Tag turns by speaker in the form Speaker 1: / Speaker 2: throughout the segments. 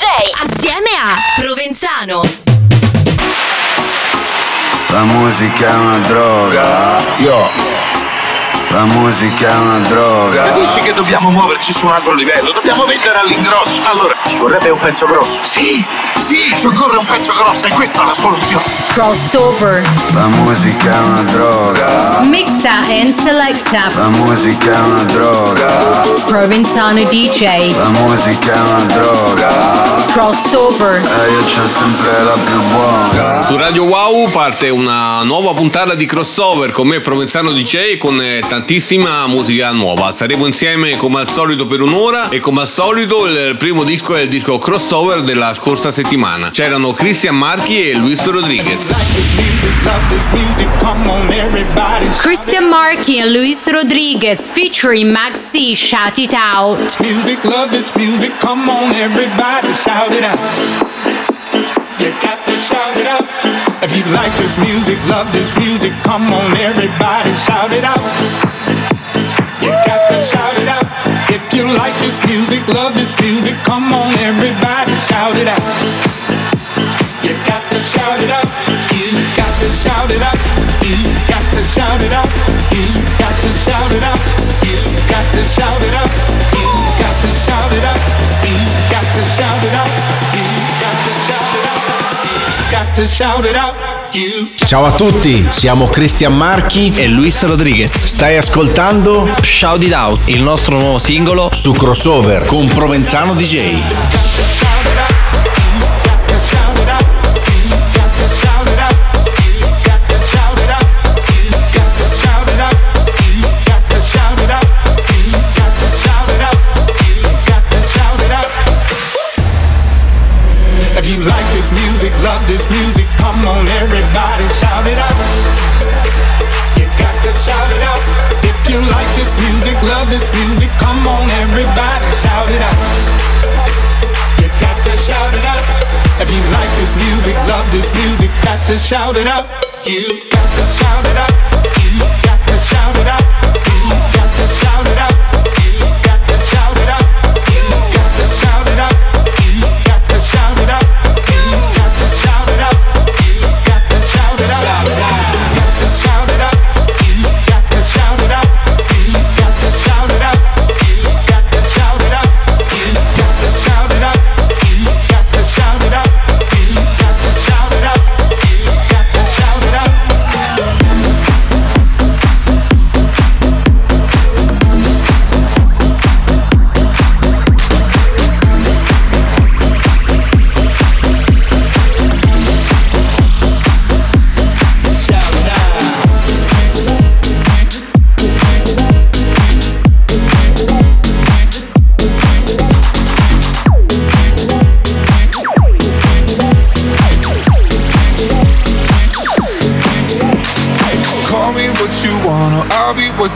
Speaker 1: DJ assieme a Provenzano.
Speaker 2: La musica è una droga.
Speaker 3: Io
Speaker 2: la musica è una droga.
Speaker 3: Capisci che dobbiamo muoverci su un altro livello? Dobbiamo vendere all'ingrosso. Allora, ci vorrebbe un pezzo grosso. Sì, sì, ci occorre un pezzo grosso e questa è la soluzione.
Speaker 4: Crossover.
Speaker 2: La musica è una droga.
Speaker 4: Mixa and selecta.
Speaker 2: La musica è una droga.
Speaker 4: Provenzano DJ.
Speaker 2: La musica è una droga.
Speaker 4: Crossover.
Speaker 2: E io c'ho sempre la più buona.
Speaker 5: Su Radio Wow parte una nuova puntata di crossover con me Provenzano DJ con eh, tantissima musica nuova. Saremo insieme come al solito per un'ora e come al solito il primo disco è il disco crossover della scorsa settimana. C'erano Christian Marchi e Luis Rodriguez.
Speaker 4: Christian Marchi and Luis Rodriguez featuring Maxi Shout It Out.
Speaker 6: Music, love this music, come on everybody shout it out. You got to shout it out. If you like this music, love this music, come on everybody shout it out. You got to shout it out. If you like this music, love this music, come on everybody shout it out. You got to shout it out. You got to shout it out. You got to shout it out. You got to shout it out. You got to shout it out.
Speaker 7: Ciao a tutti, siamo Cristian Marchi
Speaker 8: e Luis Rodriguez.
Speaker 7: Stai ascoltando
Speaker 8: Shout It Out, il nostro nuovo singolo
Speaker 7: su Crossover con Provenzano DJ.
Speaker 6: If you like this music, come on everybody shout it out. You got to shout it out. If you like this music, love this music, come on everybody shout it out. You got to shout it out. If you like this music, love this music, got to shout it out. You got to shout it out. You got to shout it out.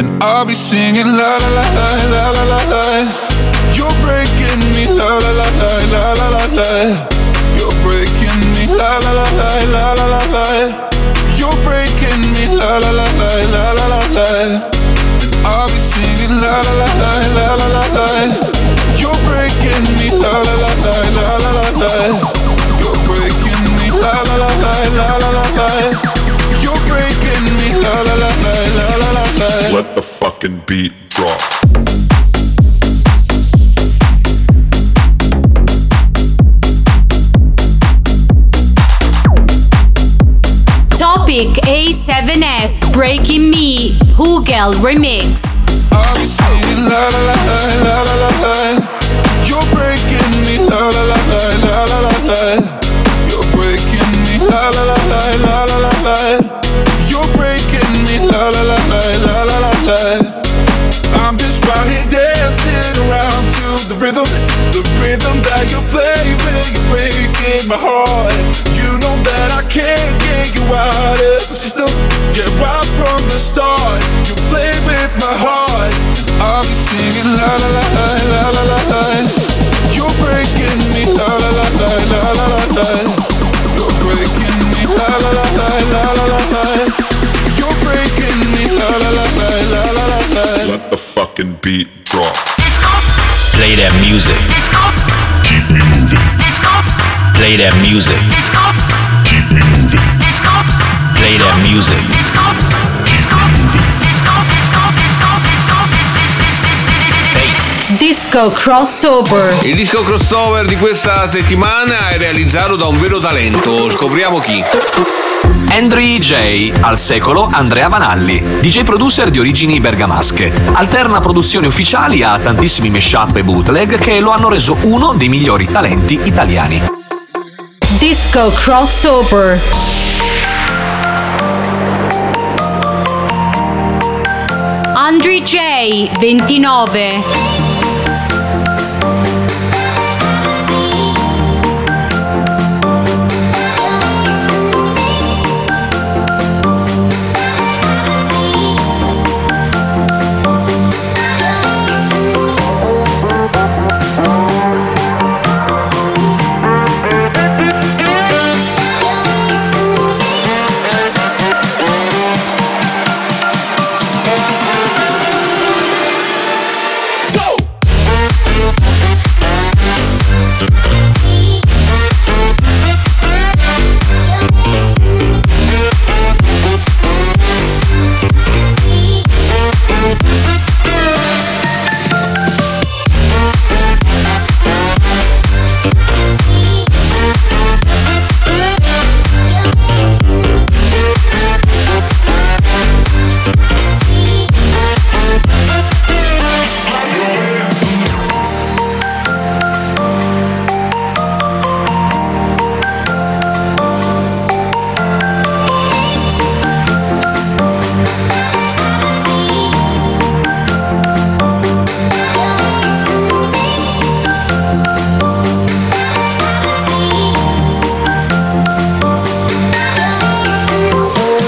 Speaker 9: And I'll be singing la la la la la la la la. You're breaking me la la la la la la la la. You're breaking me la la la la la la la la. You're breaking me la la la la la la la la. I'll be singing la la la la la la la la. You're breaking me la la la la la la la la. You're breaking me la la la la la la la
Speaker 3: let the fucking beat drop.
Speaker 4: Topic A7S Breaking Me Hugel Remix.
Speaker 9: Saying, la, la, la, You're breaking me, la la la la la la la. You're breaking me, la la la la la la la. You're breaking me, la la la la. I'm just right here dancing around to the rhythm, the rhythm that you play when you're breaking my heart. You know that I can't get you out of the system. Yeah, right from the start, you play with my heart. I'll be singing la la la la.
Speaker 10: Fucking beat drop.
Speaker 11: Play that music.
Speaker 10: Keep me moving.
Speaker 11: Play that music.
Speaker 10: Keep me moving.
Speaker 11: Play that music.
Speaker 4: Disco crossover.
Speaker 5: Il disco crossover di questa settimana è realizzato da un vero talento. Scopriamo chi.
Speaker 12: Andrew J. al secolo Andrea Vanalli, DJ producer di origini bergamasche. Alterna produzioni ufficiali a tantissimi mashup e bootleg che lo hanno reso uno dei migliori talenti italiani.
Speaker 4: Disco crossover. Andre J 29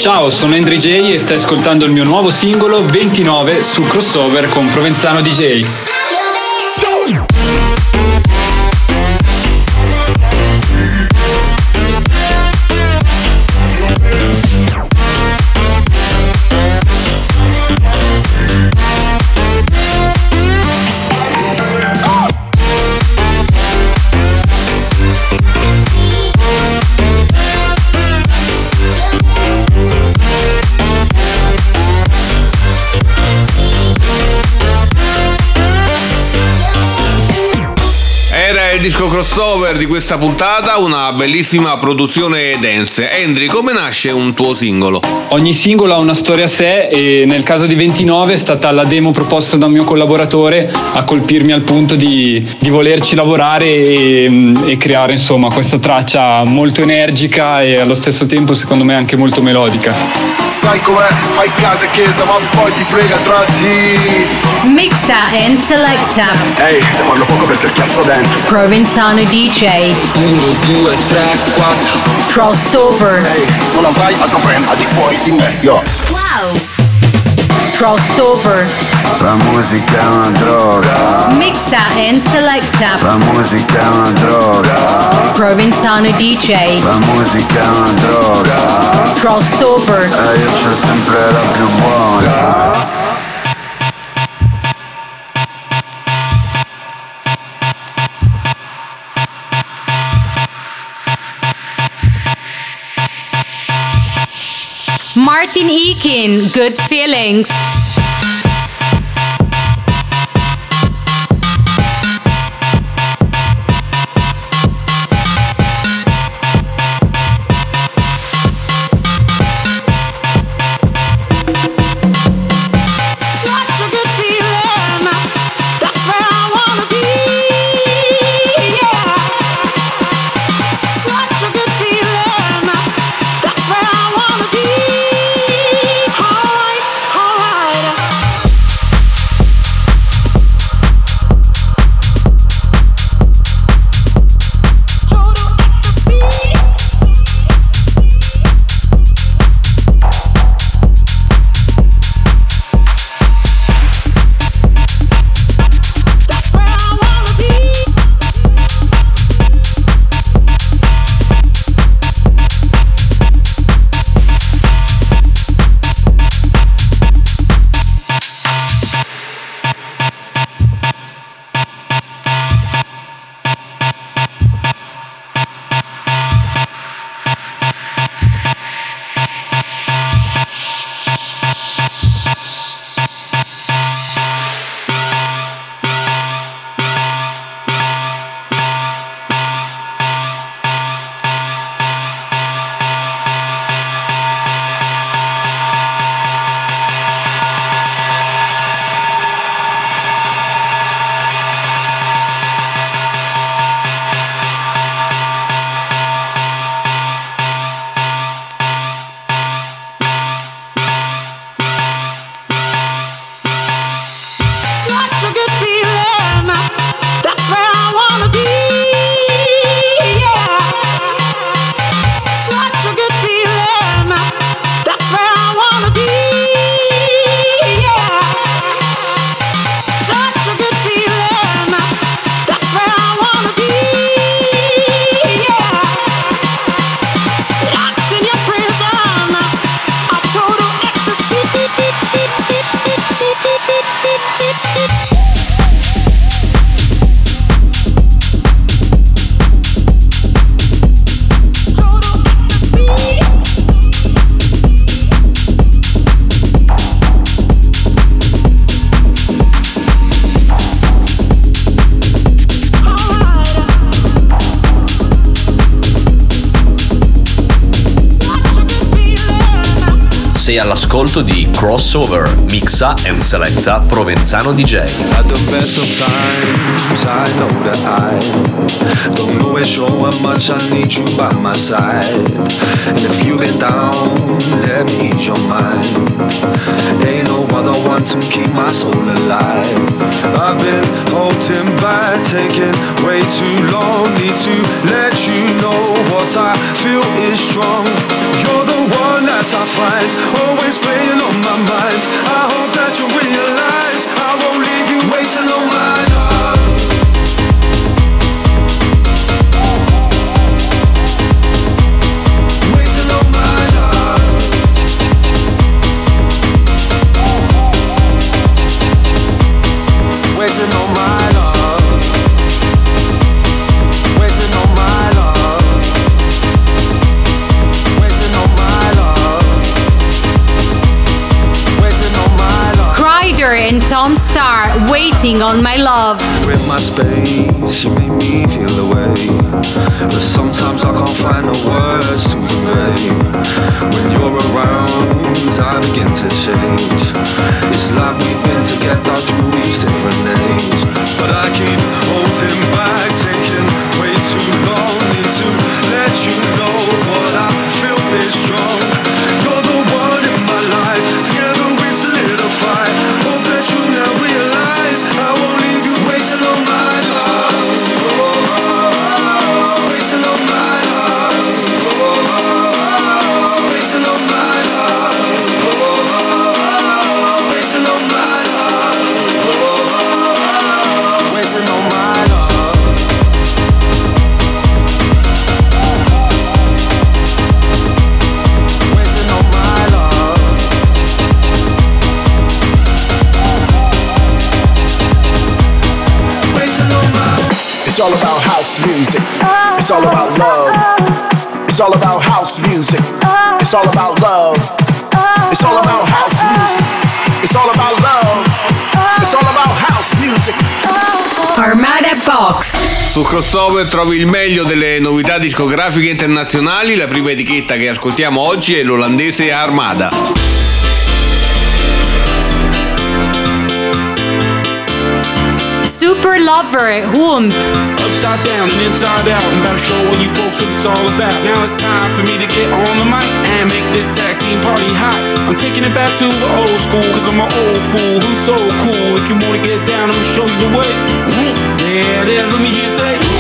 Speaker 13: Ciao, sono Andri J e stai ascoltando il mio nuovo singolo 29 su crossover con Provenzano DJ.
Speaker 5: Disco crossover di questa puntata, una bellissima produzione dance. Andri, come nasce un tuo singolo?
Speaker 13: Ogni singolo ha una storia a sé e nel caso di 29 è stata la demo proposta da un mio collaboratore a colpirmi al punto di, di volerci lavorare e, e creare insomma questa traccia molto energica e allo stesso tempo secondo me anche molto melodica.
Speaker 14: Sai com'è, fai casa e chiesa ma poi ti frega tra di
Speaker 4: Mixa and selecta.
Speaker 14: Ehi, se parlo poco perché il cazzo dentro.
Speaker 4: Provenzano DJ
Speaker 14: 1, 2, 3, 4
Speaker 4: Crossover.
Speaker 14: Ehi, non avrai altro brand al di fuori di me, yo.
Speaker 4: Wow. Crossover.
Speaker 2: La musica è una droga.
Speaker 4: Mixa and selecta.
Speaker 2: La musica è una droga.
Speaker 4: Provenzano DJ
Speaker 2: La musica è una droga.
Speaker 4: Crossover.
Speaker 2: E io c'ho sempre la più buona
Speaker 4: Martin Eakin Good Feelings
Speaker 12: Crossover, mixa and selecta Provenzano DJ.
Speaker 15: At the best of times, I know that I don't always show how much I need you by my side. And if you've been down, let me ease your mind. Ain't no other one to keep my soul alive. I've been holding back, taking way too long. Need to let you know what I feel is strong. You're that's our fight. Always playing on my mind. I hope. Waiting on My Love. You're in my space, you make me feel away. But sometimes I can't find the words to convey. When you're around, I begin to change. It's like we've been together through these different names. But I keep holding back, taking way too long. Need to let you know what I feel is
Speaker 16: It's all about love. It's all about house music. It's all about love. It's all about house music.
Speaker 4: Armada Box.
Speaker 5: Su crossover trovi il meglio delle novità discografiche internazionali. La prima etichetta che ascoltiamo oggi è l'olandese Armada.
Speaker 4: Super Lover, Whomp.
Speaker 6: Upside down and inside out. I'm about to show all you folks what it's all about. Now it's time for me to get on the mic and make this tag team party hot. I'm taking it back to the old school, cause I'm an old fool who's so cool. If you wanna get down, I'm gonna show you the way. There it is, let me hear say.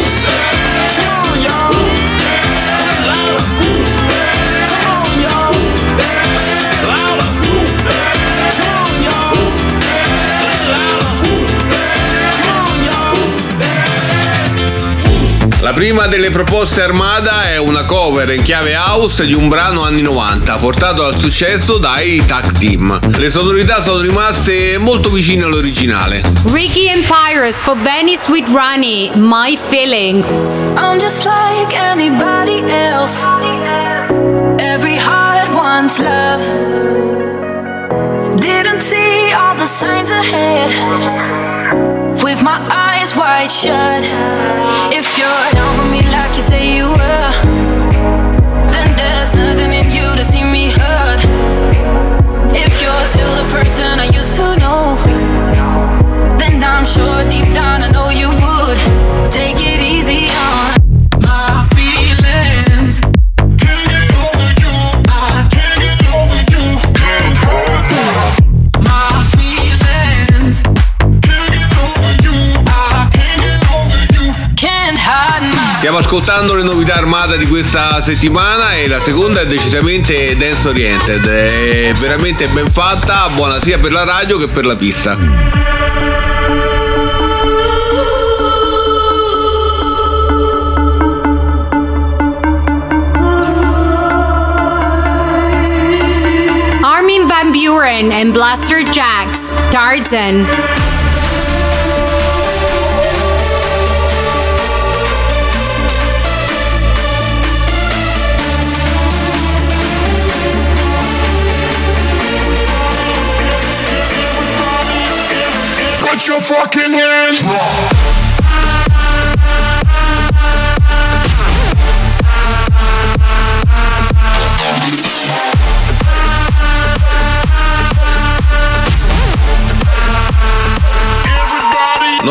Speaker 5: La prima delle proposte Armada è una cover in chiave house di un brano anni 90 portato al successo dai Tag Team. Le sonorità sono rimaste molto vicine all'originale.
Speaker 4: Ricky and Pyrus for Venice with Rani, My Feelings.
Speaker 17: I'm just like anybody else. Every heart wants love. Didn't see all the signs ahead. With my eyes wide shut. If you're down for me like you say you were, then there's nothing in you to see me hurt. If you're still the person I used to know, then I'm sure deep down I know you would
Speaker 5: Stiamo ascoltando le novità armata di questa settimana e la seconda è decisamente dance oriented. È veramente ben fatta, buona sia per la radio che per la pista.
Speaker 4: Armin Van Buren and Blaster Jacks, Tarzan.
Speaker 6: Put your fucking hands up.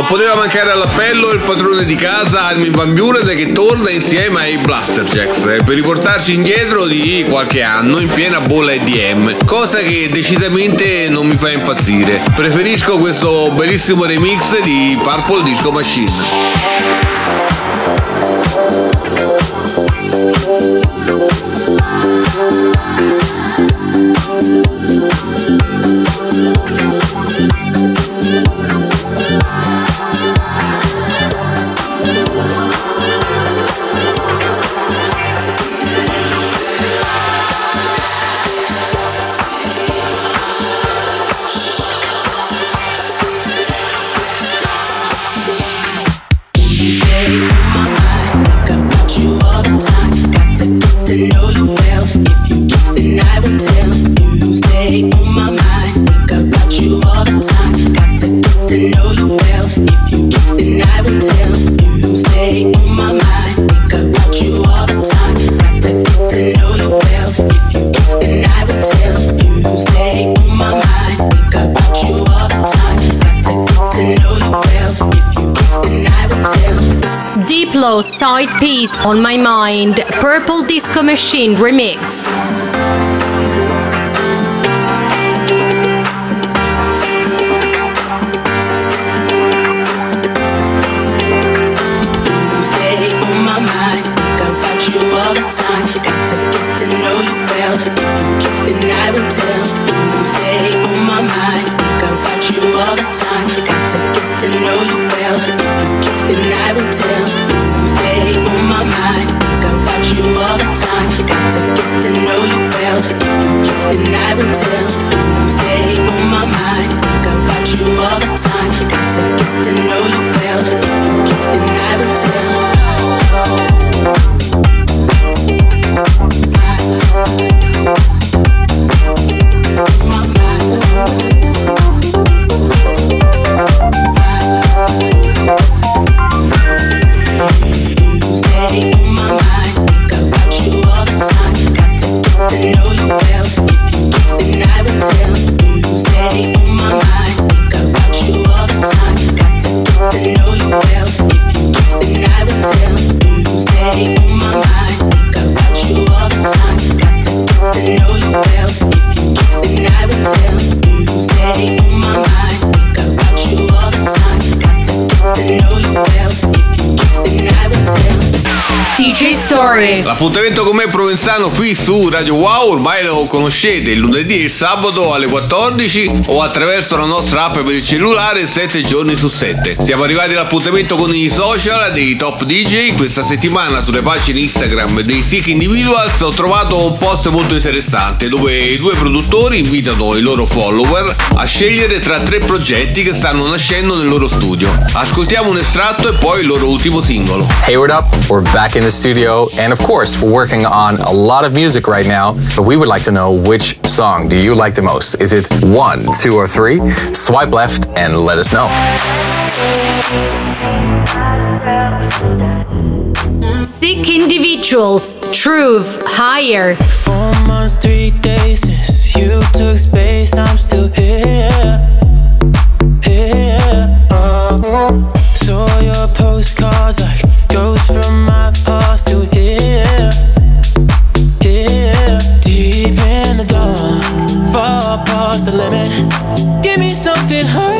Speaker 5: Non poteva mancare all'appello il padrone di casa Armin Van Buren che torna insieme ai Blasterjacks eh, per riportarci indietro di qualche anno in piena bolla EDM, cosa che decisamente non mi fa impazzire. Preferisco questo bellissimo remix di Purple Disco Machine.
Speaker 4: Piece on my mind. Purple Disco Machine remix.
Speaker 18: Got to get to know you well. If you kiss, then I will tell. You stay on my mind. Think about you all the time. Got to get to know you
Speaker 4: Story.
Speaker 5: L'appuntamento con me Provenzano qui su Radio Wow ormai lo conoscete il lunedì e il sabato alle 14 o attraverso la nostra app per il cellulare 7 giorni su 7. Siamo arrivati all'appuntamento con i social dei top DJ. Questa settimana sulle pagine Instagram dei Sick Individuals ho trovato un post molto interessante dove i due produttori invitano i loro follower a scegliere tra tre progetti che stanno nascendo nel loro studio. Ascoltiamo un estratto e poi il loro ultimo singolo.
Speaker 19: Hey, what up? We're back in the studio, and of course, we're working on a lot of music right now. But we would like to know which song do you like the most? Is it one, two, or three? Swipe left and let us know.
Speaker 4: Sick individuals. Truth. Higher.
Speaker 20: Four months, three days since you took space, I'm still here. Here. Oh. Saw your postcards like ghosts from my far the limit. Give me something higher.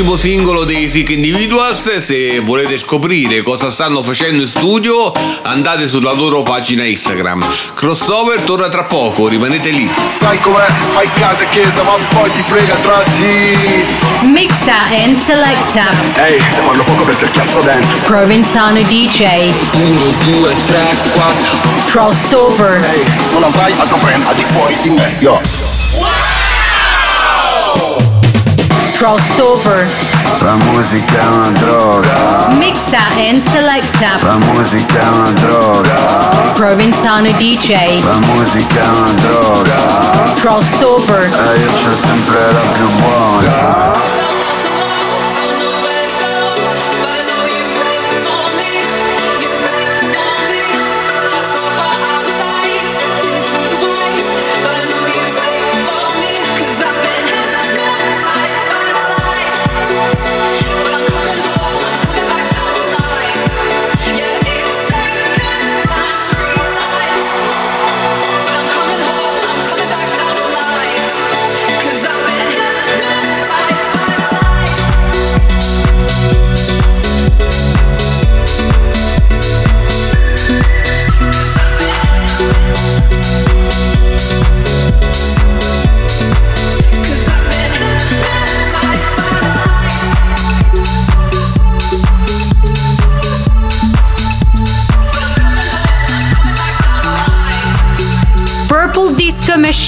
Speaker 5: L'ultimo singolo dei Sick Individuals, se volete scoprire cosa stanno facendo in studio andate sulla loro pagina Instagram. Crossover torna tra poco, rimanete lì.
Speaker 14: Sai com'è? Fai casa e chiesa ma poi ti frega tra di
Speaker 4: Mixa and selecta.
Speaker 14: Ehi, se parlo poco perché cazzo dentro
Speaker 4: Provenzano DJ.
Speaker 14: 1, 2, 3, 4
Speaker 4: Crossover.
Speaker 14: Ehi, non avrai altro brand al di fuori di me, yo
Speaker 4: Crossover.
Speaker 17: La musica è una droga.
Speaker 4: Mixa and selecta.
Speaker 17: La musica è una droga.
Speaker 4: DJ.
Speaker 17: La musica è una droga.
Speaker 4: Crossover.
Speaker 17: E io c'ho sempre la più buona.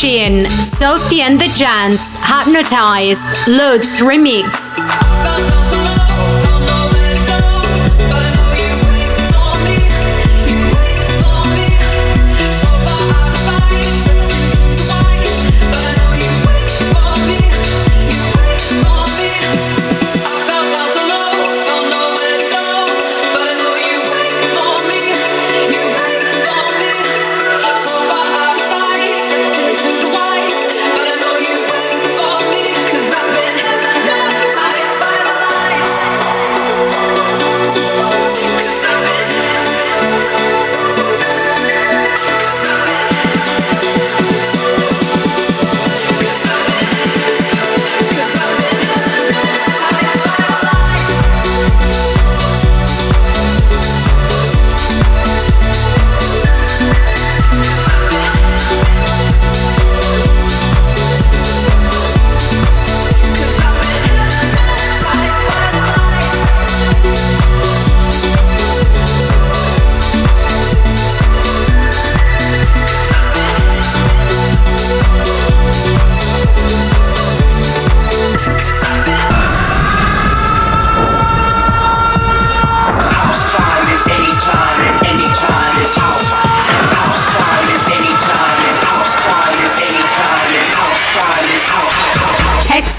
Speaker 4: Sheehan, Sophie and the Giants, Hypnotize, Loads Remix.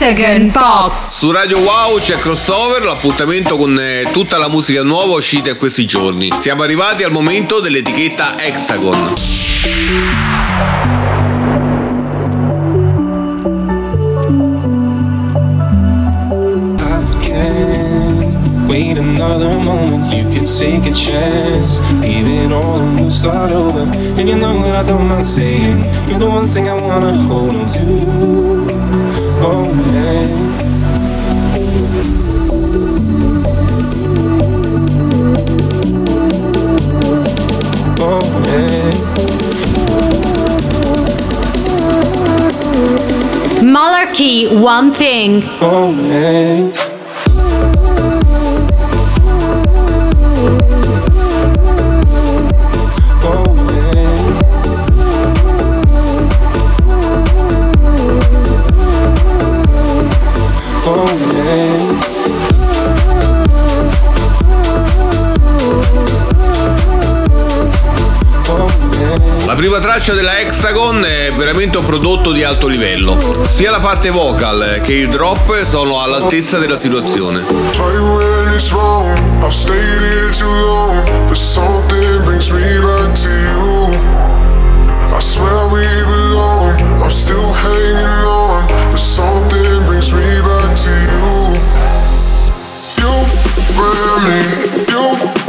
Speaker 4: Hexagon Box.
Speaker 5: Su Radio Wow c'è crossover, l'appuntamento con eh, tutta la musica nuova uscita in questi giorni. Siamo arrivati al momento dell'etichetta Hexagon.
Speaker 21: Wait another moment, you can take a chance, even on you start over. And you know that I don't mind saying, you're the one thing I wanna hold on to.
Speaker 4: Malarkey, one thing.
Speaker 21: Oh man.
Speaker 5: Traccia della Hexagon è veramente un prodotto di alto livello. Sia la parte vocal che il drop sono all'altezza della situazione.
Speaker 22: You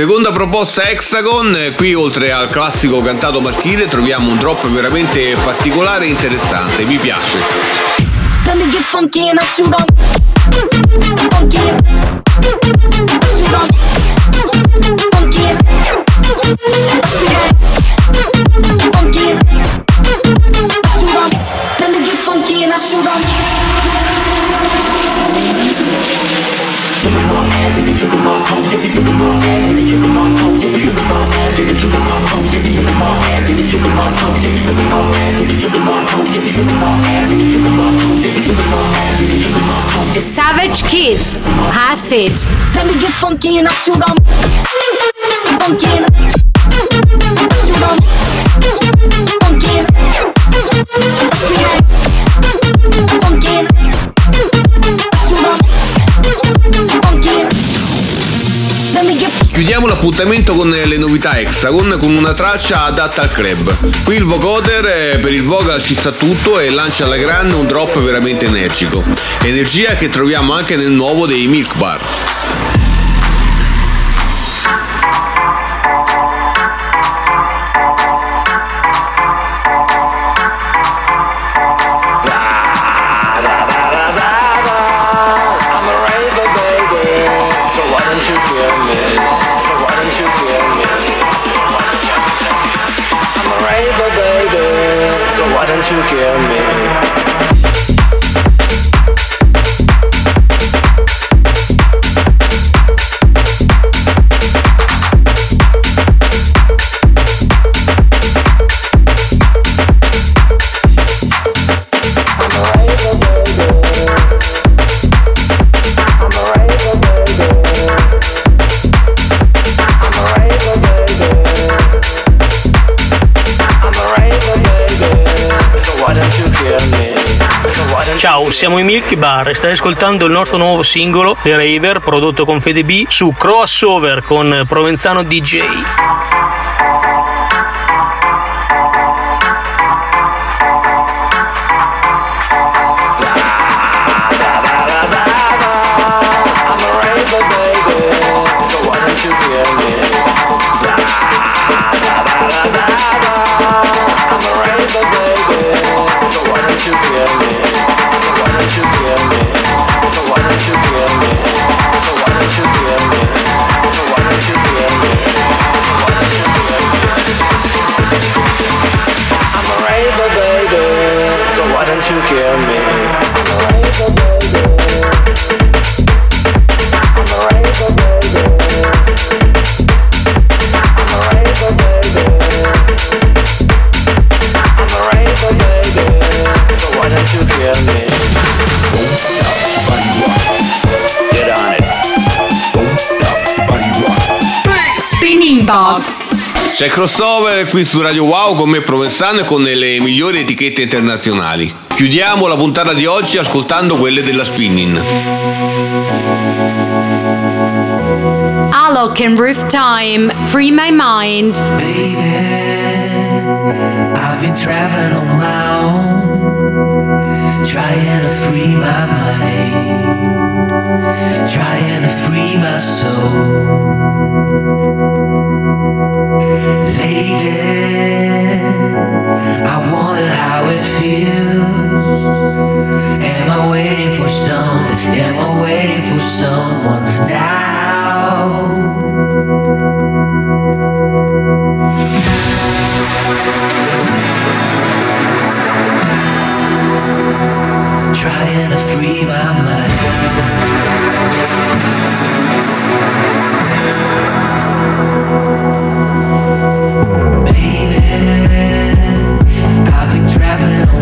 Speaker 5: Seconda proposta Hexagon, qui oltre al classico cantato maschile troviamo un drop veramente particolare e interessante, mi piace.
Speaker 23: Let me get funky and I shoot up. Funky
Speaker 4: Acid.
Speaker 23: Let me get funky and I shoot up. Funky and I shoot up. Funky and I shoot up. Funky and I shoot up. Funky and Let me get
Speaker 5: Chiudiamo l'appuntamento con le novità Hexagon con una traccia adatta al club. Qui il vocoder eh, per il vocal ci sta tutto e lancia alla grande un drop veramente energico. Energia che troviamo anche nel nuovo dei Milk Bar.
Speaker 24: Siamo i Milky Bar e stai ascoltando il nostro nuovo singolo The Raver prodotto con Fede B su Crossover con Provenzano DJ.
Speaker 5: C'è il crossover qui su Radio Wow con me Provenzano e con le migliori etichette internazionali. Chiudiamo la puntata di oggi ascoltando quelle della Spinning.
Speaker 4: Alok and Roof Time. Free my mind.
Speaker 25: I've been traveling on my own, trying to free my mind, trying to free my soul. Lately, I wonder how it feels. Am I waiting for something? Am I waiting for someone now? Trying to free my mind.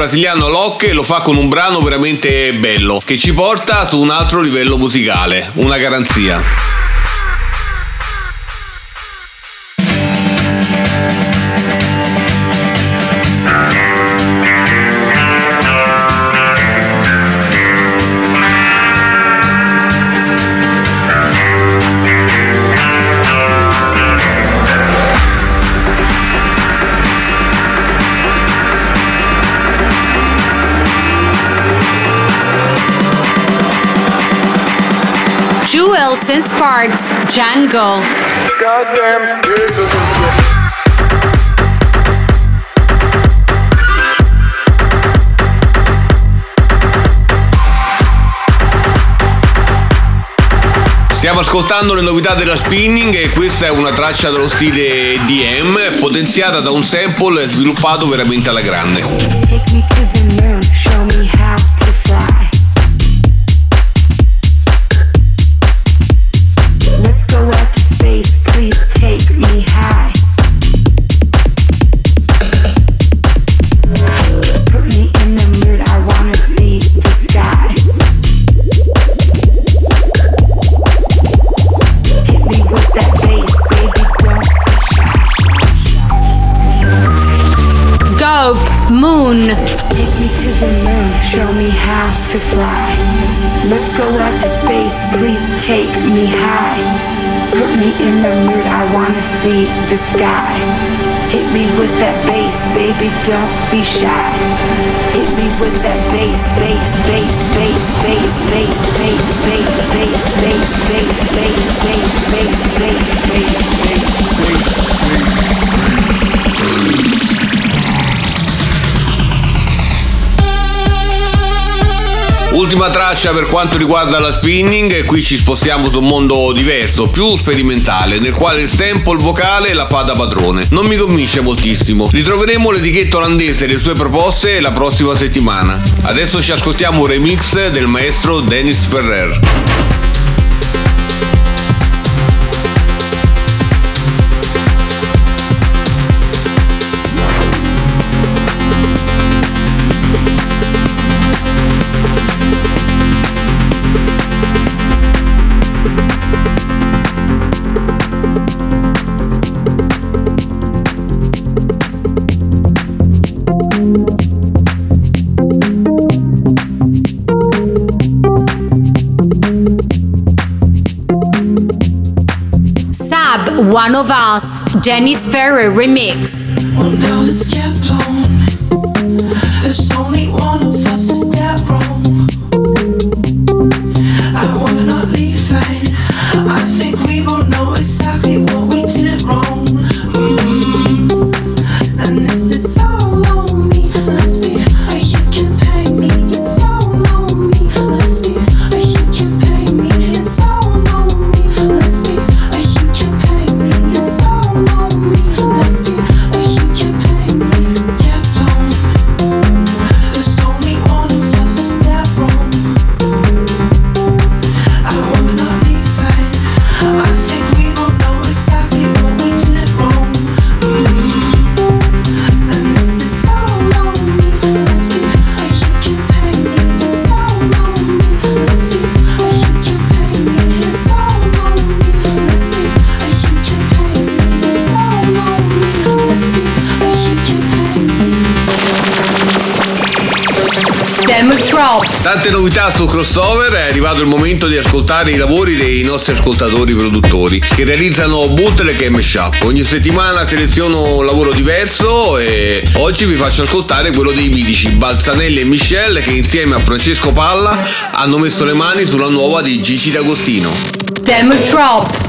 Speaker 5: brasiliano Locke lo fa con un brano veramente bello che ci porta su un altro livello musicale, una garanzia.
Speaker 4: And Sparks. Django.
Speaker 14: Goddamn, here's a
Speaker 5: Stiamo ascoltando le novità della Spinning e questa è una traccia dello stile DM potenziata da un sample sviluppato veramente alla grande.
Speaker 26: Space, please take me high. Put me in the mood, I wanna see the sky. Hit me with that bass, baby, don't be shy. Hit me with that bass, bass, bass, bass, bass, bass, bass, bass, bass, bass, bass, bass, bass, bass, bass, bass, bass, bass.
Speaker 5: Ultima traccia per quanto riguarda la spinning e qui ci spostiamo su un mondo diverso, più sperimentale, nel quale il sample vocale la fa da padrone. Non mi convince moltissimo. Ritroveremo l'etichetta olandese e le sue proposte la prossima settimana. Adesso ci ascoltiamo un remix del maestro Dennis Ferrer.
Speaker 4: of us Dennis Ferrer remix.
Speaker 5: Arrivato il momento di ascoltare i lavori dei nostri ascoltatori produttori che realizzano bootleg e mashup. Ogni settimana seleziono un lavoro diverso e oggi vi faccio ascoltare quello dei mitici Balzanelli e Michelle che insieme a Francesco Palla hanno messo le mani sulla nuova di Gigi D'Agostino.
Speaker 27: Demo Drop.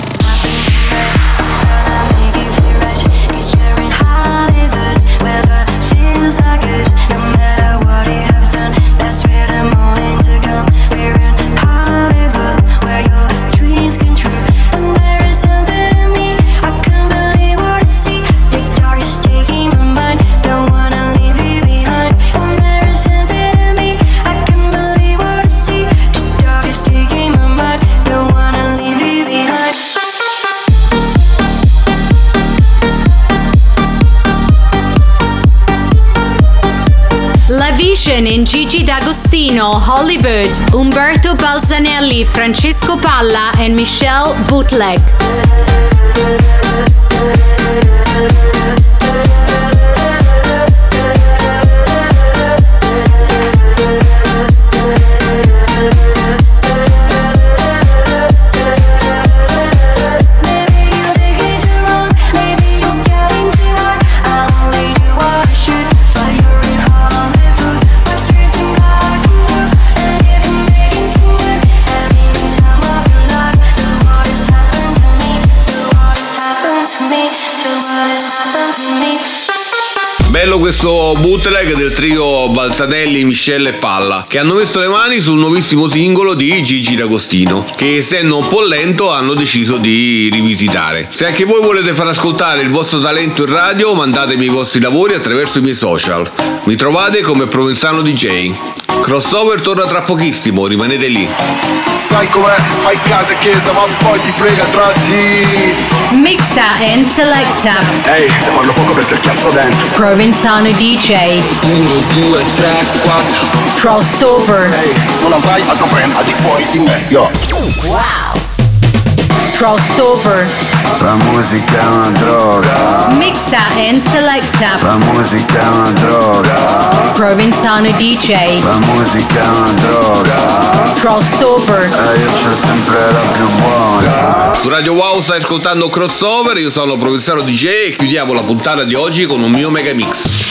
Speaker 27: In Gigi D'Agostino, Hollywood, Umberto Balzanelli, Francesco Palla and Michelle Bootleg.
Speaker 5: Questo bootleg del trio Balzanelli, Michelle e Palla, che hanno messo le mani sul nuovissimo singolo di Gigi D'Agostino, che essendo un po' lento hanno deciso di rivisitare. Se anche voi volete far ascoltare il vostro talento in radio, mandatemi i vostri lavori attraverso i miei social. Mi trovate come Provenzano DJ. Crossover torna tra pochissimo, rimanete lì.
Speaker 14: Sai com'è? Fai casa e chiesa ma poi ti frega tra di
Speaker 27: Mixa and Selecta.
Speaker 14: Ehi, te parlo poco perché cazzo dentro
Speaker 27: Provenzano DJ.
Speaker 14: 1, 2, 3, 4
Speaker 27: Crossover.
Speaker 14: Ehi, non avrai altro brand al di fuori di me, yo
Speaker 27: Wow. Crossover.
Speaker 2: La musica è una droga.
Speaker 27: Mixa and Selecta.
Speaker 2: La musica è una droga.
Speaker 27: Provenzano DJ.
Speaker 2: La musica è una droga.
Speaker 27: Crossover.
Speaker 2: E io c'ho sempre la più buona.
Speaker 5: Su Radio Wow stai ascoltando Crossover, io sono Provenzano DJ e chiudiamo la puntata di oggi con un mio mega mix.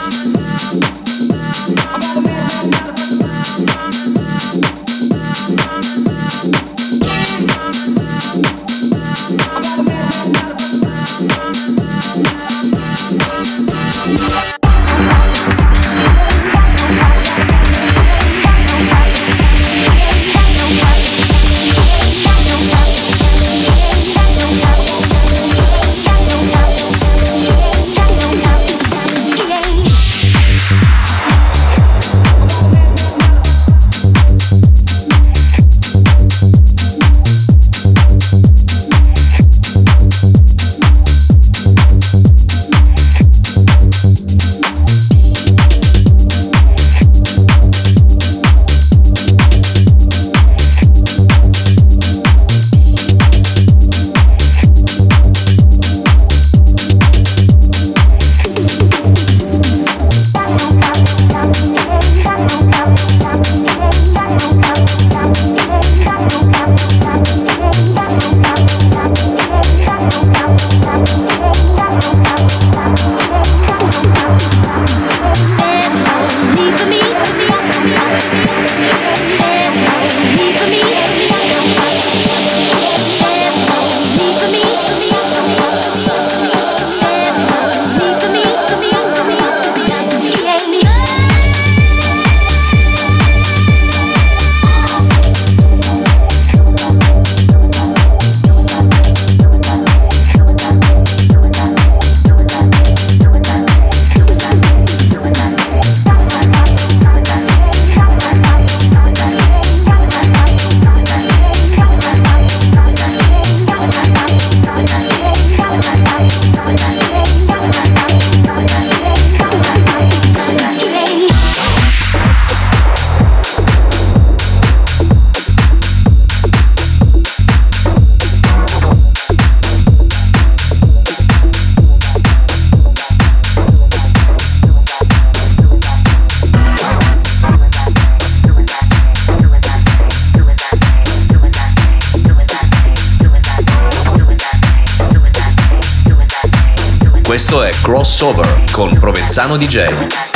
Speaker 12: Crossover con Provenzano DJ.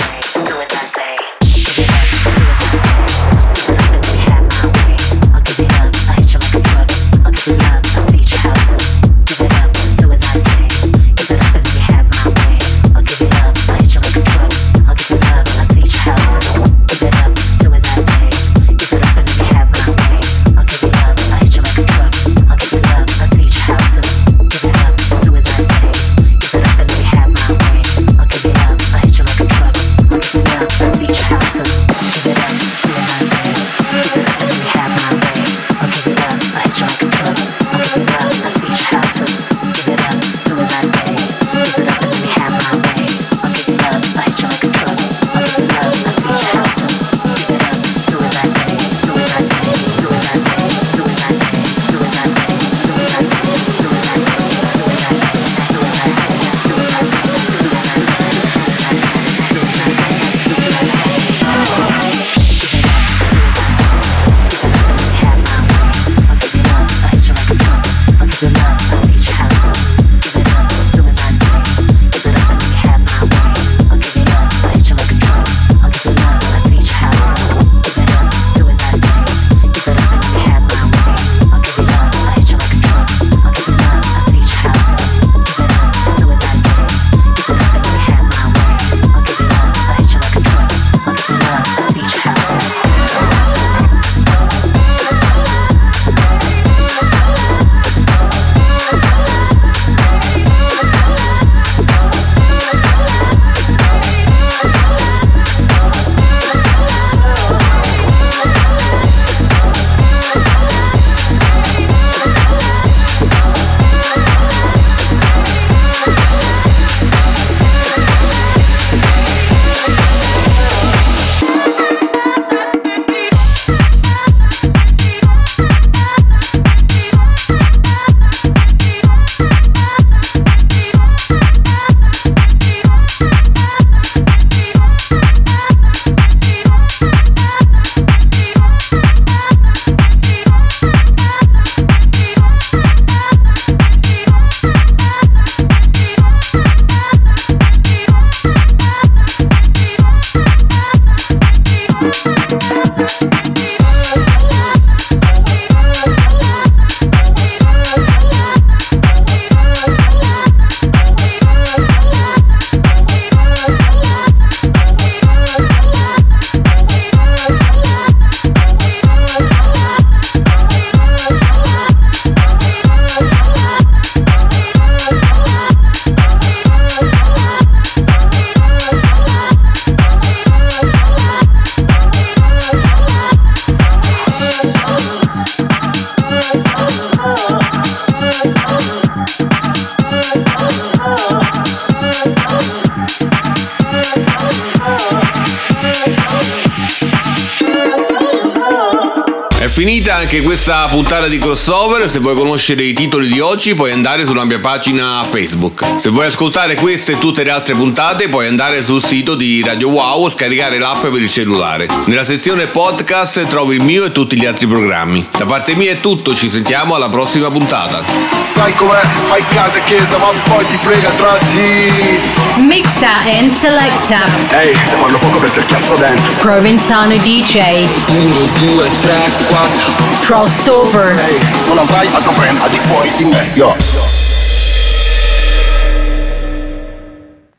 Speaker 5: Questa puntata di crossover. Se vuoi conoscere i titoli di oggi, puoi andare sulla mia pagina Facebook. Se vuoi ascoltare queste e tutte le altre puntate, puoi andare sul sito di Radio Wow o scaricare l'app per il cellulare. Nella sezione podcast trovi il mio e tutti gli altri programmi. Da parte mia è tutto, ci sentiamo alla prossima puntata.
Speaker 14: Sai com'è? Fai casa e chiesa, ma poi ti frega tra di.
Speaker 4: Mixa and selecta.
Speaker 14: Ehi, se parlo poco perché cazzo dentro.
Speaker 4: Provenzano DJ.
Speaker 14: 1, 2, 3, 4.
Speaker 4: Crossover.
Speaker 14: Non avrai altro brand al di fuori di me, yo.